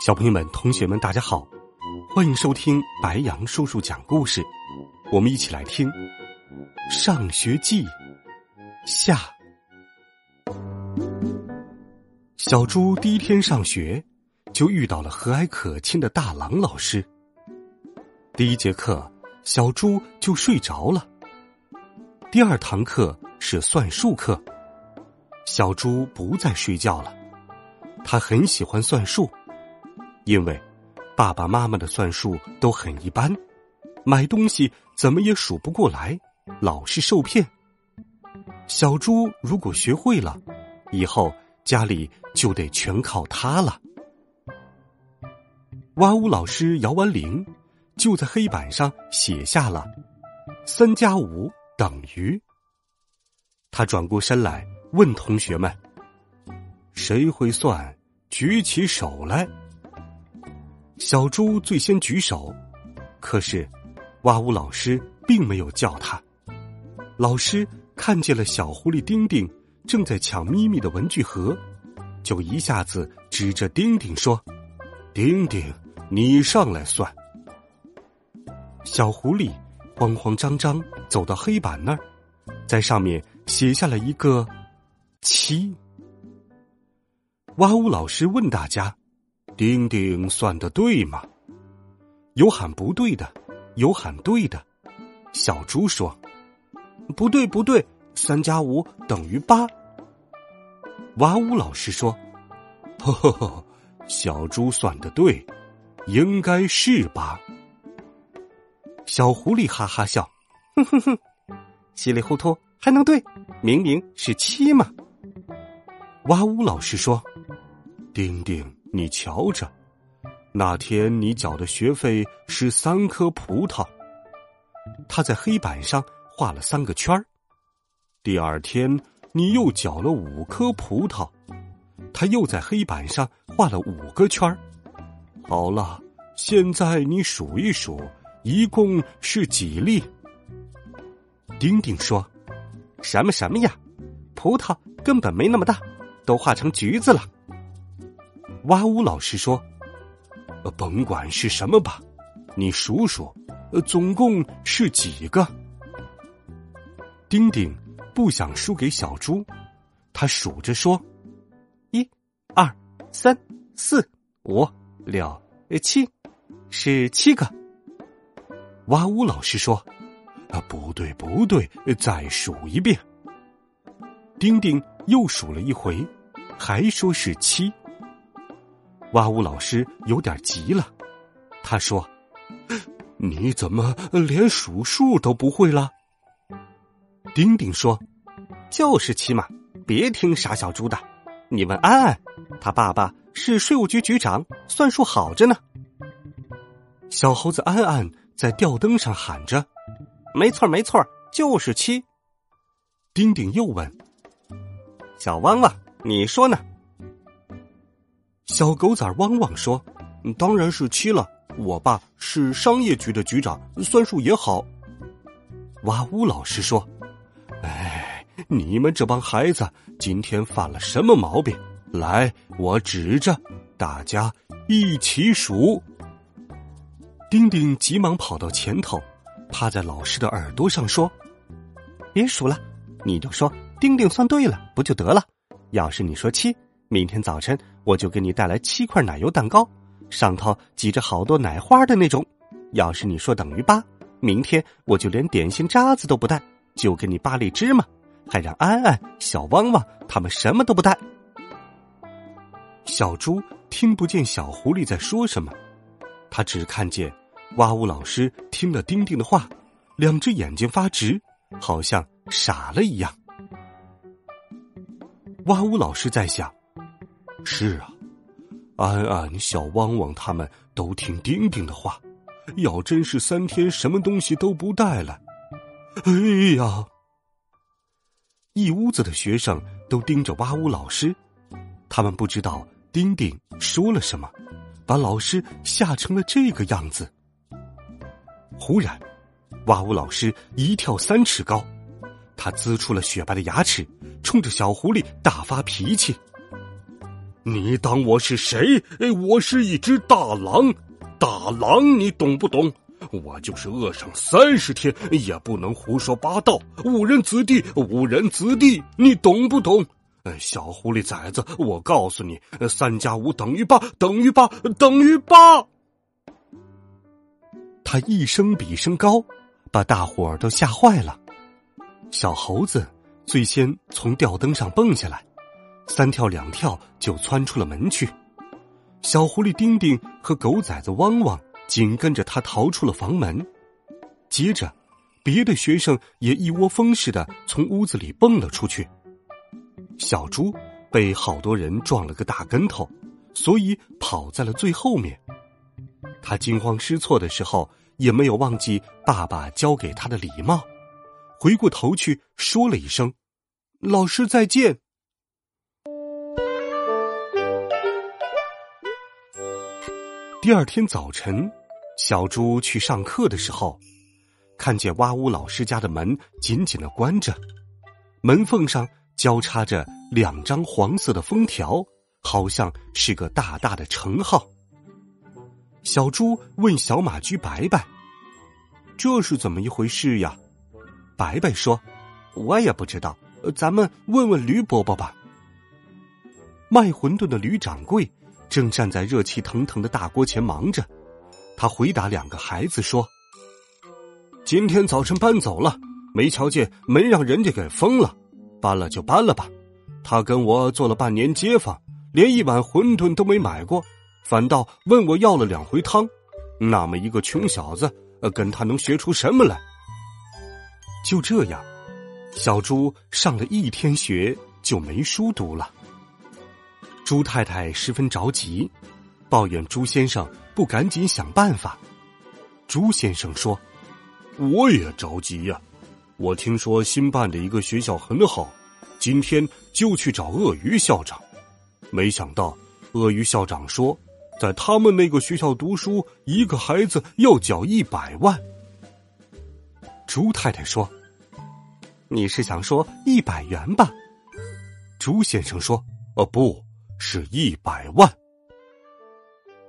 小朋友们、同学们，大家好，欢迎收听白杨叔叔讲故事。我们一起来听《上学记》下。小猪第一天上学，就遇到了和蔼可亲的大狼老师。第一节课，小猪就睡着了。第二堂课是算术课，小猪不再睡觉了，他很喜欢算术。因为爸爸妈妈的算术都很一般，买东西怎么也数不过来，老是受骗。小猪如果学会了，以后家里就得全靠它了。哇呜老师摇完铃，就在黑板上写下了“三加五等于”。他转过身来问同学们：“谁会算？举起手来。”小猪最先举手，可是，哇呜老师并没有叫他。老师看见了小狐狸丁丁正在抢咪咪的文具盒，就一下子指着丁丁说：“丁丁，你上来算。”小狐狸慌慌张张走到黑板那儿，在上面写下了一个“七”。哇呜老师问大家。丁丁算的对吗？有喊不对的，有喊对的。小猪说：“不对，不对，三加五等于八。”哇呜老师说：“呵呵呵，小猪算的对，应该是八。”小狐狸哈哈笑：“哼哼哼，稀里糊涂还能对？明明是七嘛！”哇呜老师说：“丁丁。”你瞧着，那天你缴的学费是三颗葡萄。他在黑板上画了三个圈儿。第二天你又缴了五颗葡萄，他又在黑板上画了五个圈儿。好了，现在你数一数，一共是几粒？丁丁说：“什么什么呀？葡萄根本没那么大，都画成橘子了。”哇呜！老师说：“甭管是什么吧，你数数，总共是几个？”丁丁不想输给小猪，他数着说：“一、二、三、四、五、六、七，是七个。”哇呜！老师说：“啊，不对，不对，再数一遍。”丁丁又数了一回，还说是七。哇呜！老师有点急了，他说：“你怎么连数数都不会了？”丁丁说：“就是七嘛，别听傻小猪的。你问安安，他爸爸是税务局局长，算术好着呢。”小猴子安安在吊灯上喊着：“没错，没错，就是七。”丁丁又问：“小汪汪，你说呢？”小狗崽汪汪说：“当然是七了，我爸是商业局的局长，算术也好。”哇呜老师说：“哎，你们这帮孩子今天犯了什么毛病？来，我指着，大家一起数。”丁丁急忙跑到前头，趴在老师的耳朵上说：“别数了，你就说丁丁算对了，不就得了？要是你说七。”明天早晨我就给你带来七块奶油蛋糕，上头挤着好多奶花的那种。要是你说等于八，明天我就连点心渣子都不带，就给你八粒芝麻，还让安安、小汪汪他们什么都不带。小猪听不见小狐狸在说什么，他只看见哇呜老师听了丁丁的话，两只眼睛发直，好像傻了一样。哇呜老师在想。是啊，安安、小汪汪他们都听丁丁的话，要真是三天什么东西都不带来，哎呀！一屋子的学生都盯着哇呜老师，他们不知道丁丁说了什么，把老师吓成了这个样子。忽然，哇呜老师一跳三尺高，他呲出了雪白的牙齿，冲着小狐狸大发脾气：“你当我是谁？我是一只大狼，大狼，你懂不懂？”我就是饿上三十天也不能胡说八道，误人子弟，误人子弟，你懂不懂？小狐狸崽子，我告诉你，三加五等于八，等于八，等于八。他一声比一声高，把大伙儿都吓坏了。小猴子最先从吊灯上蹦下来，三跳两跳就窜出了门去。小狐狸丁丁和狗崽子汪汪。紧跟着他逃出了房门，接着，别的学生也一窝蜂似的从屋子里蹦了出去。小猪被好多人撞了个大跟头，所以跑在了最后面。他惊慌失措的时候，也没有忘记爸爸教给他的礼貌，回过头去说了一声：“老师再见。”第二天早晨，小猪去上课的时候，看见哇呜老师家的门紧紧的关着，门缝上交叉着两张黄色的封条，好像是个大大的乘号。小猪问小马驹白白：“这是怎么一回事呀？”白白说：“我也不知道，咱们问问驴伯伯吧。”卖馄饨的驴掌柜。正站在热气腾腾的大锅前忙着，他回答两个孩子说：“今天早晨搬走了，没瞧见门让人家给封了，搬了就搬了吧。他跟我做了半年街坊，连一碗馄饨都没买过，反倒问我要了两回汤。那么一个穷小子，跟他能学出什么来？”就这样，小猪上了一天学就没书读了。朱太太十分着急，抱怨朱先生不赶紧想办法。朱先生说：“我也着急呀，我听说新办的一个学校很好，今天就去找鳄鱼校长。没想到鳄鱼校长说，在他们那个学校读书，一个孩子要缴一百万。”朱太太说：“你是想说一百元吧？”朱先生说：“哦，不。”是一百万，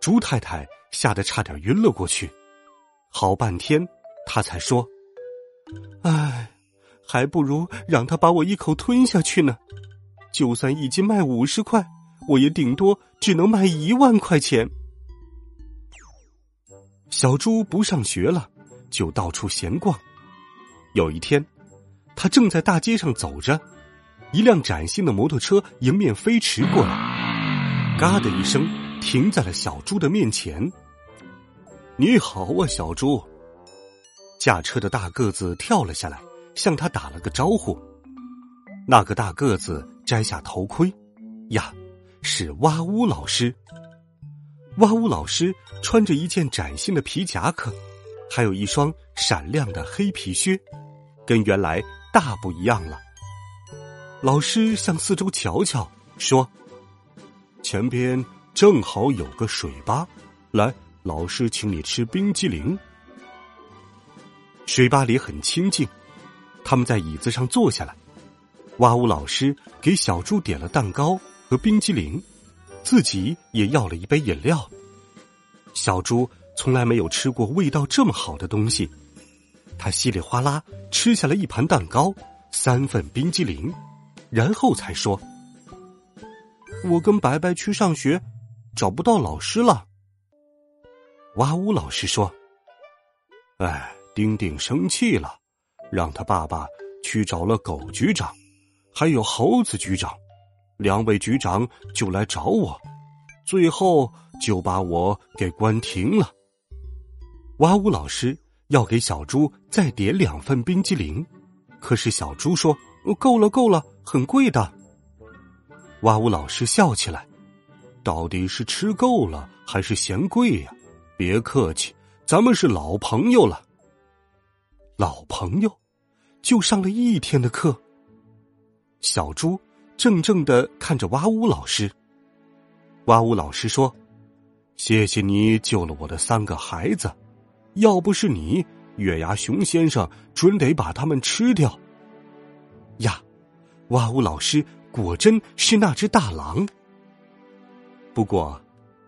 猪太太吓得差点晕了过去。好半天，她才说：“唉，还不如让他把我一口吞下去呢。就算一斤卖五十块，我也顶多只能卖一万块钱。”小猪不上学了，就到处闲逛。有一天，他正在大街上走着。一辆崭新的摩托车迎面飞驰过来，嘎的一声，停在了小猪的面前。你好啊，小猪！驾车的大个子跳了下来，向他打了个招呼。那个大个子摘下头盔，呀，是哇呜老师。哇呜老师穿着一件崭新的皮夹克，还有一双闪亮的黑皮靴，跟原来大不一样了。老师向四周瞧瞧，说：“前边正好有个水吧，来，老师请你吃冰激凌。”水吧里很清静，他们在椅子上坐下来。哇呜老师给小猪点了蛋糕和冰激凌，自己也要了一杯饮料。小猪从来没有吃过味道这么好的东西，他稀里哗啦吃下了一盘蛋糕，三份冰激凌。然后才说：“我跟白白去上学，找不到老师了。”哇呜老师说：“哎，丁丁生气了，让他爸爸去找了狗局长，还有猴子局长，两位局长就来找我，最后就把我给关停了。”哇呜老师要给小猪再点两份冰激凌，可是小猪说：“够了，够了。”很贵的，哇呜！老师笑起来，到底是吃够了还是嫌贵呀？别客气，咱们是老朋友了。老朋友，就上了一天的课。小猪怔怔的看着哇呜老师。哇呜老师说：“谢谢你救了我的三个孩子，要不是你，月牙熊先生准得把他们吃掉。”呀，哇呜老师果真是那只大狼。不过，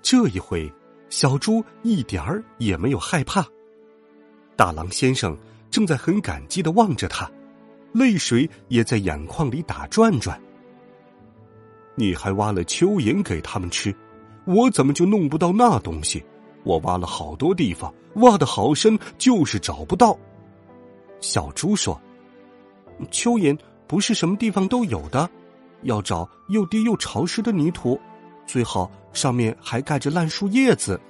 这一回，小猪一点儿也没有害怕。大狼先生正在很感激的望着他，泪水也在眼眶里打转转。你还挖了蚯蚓给他们吃，我怎么就弄不到那东西？我挖了好多地方，挖的好深，就是找不到。小猪说：“蚯蚓不是什么地方都有的，要找又低又潮湿的泥土。”最好上面还盖着烂树叶子。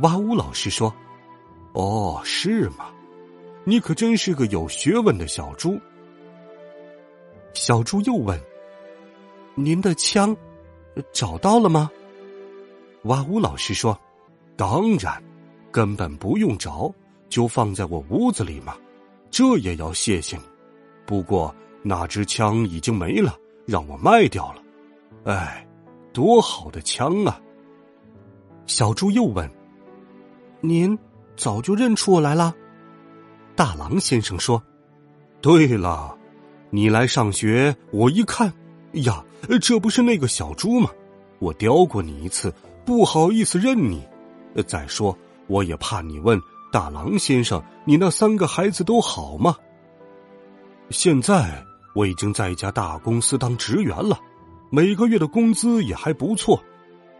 哇呜老师说：“哦，是吗？你可真是个有学问的小猪。”小猪又问：“您的枪找到了吗？”哇呜老师说：“当然，根本不用找，就放在我屋子里嘛。这也要谢谢你。不过那支枪已经没了，让我卖掉了。”哎，多好的枪啊！小猪又问：“您早就认出我来了？”大狼先生说：“对了，你来上学，我一看，呀，这不是那个小猪吗？我叼过你一次，不好意思认你。再说，我也怕你问大狼先生，你那三个孩子都好吗？现在我已经在一家大公司当职员了。”每个月的工资也还不错，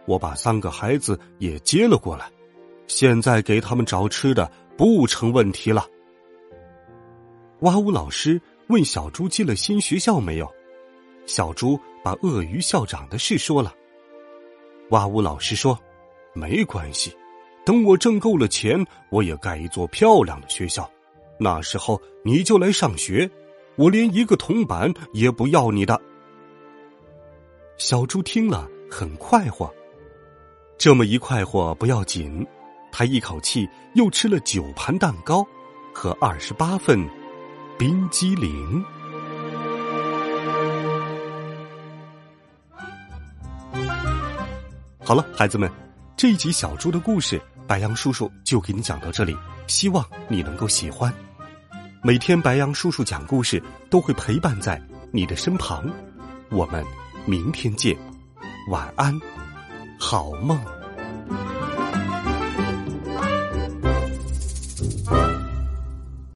我把三个孩子也接了过来，现在给他们找吃的不成问题了。哇呜老师问小猪进了新学校没有？小猪把鳄鱼校长的事说了。哇呜老师说：“没关系，等我挣够了钱，我也盖一座漂亮的学校，那时候你就来上学，我连一个铜板也不要你的。”小猪听了很快活，这么一快活不要紧，他一口气又吃了九盘蛋糕和二十八份冰激凌。好了，孩子们，这一集小猪的故事，白羊叔叔就给你讲到这里，希望你能够喜欢。每天白羊叔叔讲故事都会陪伴在你的身旁，我们。明天见，晚安，好梦。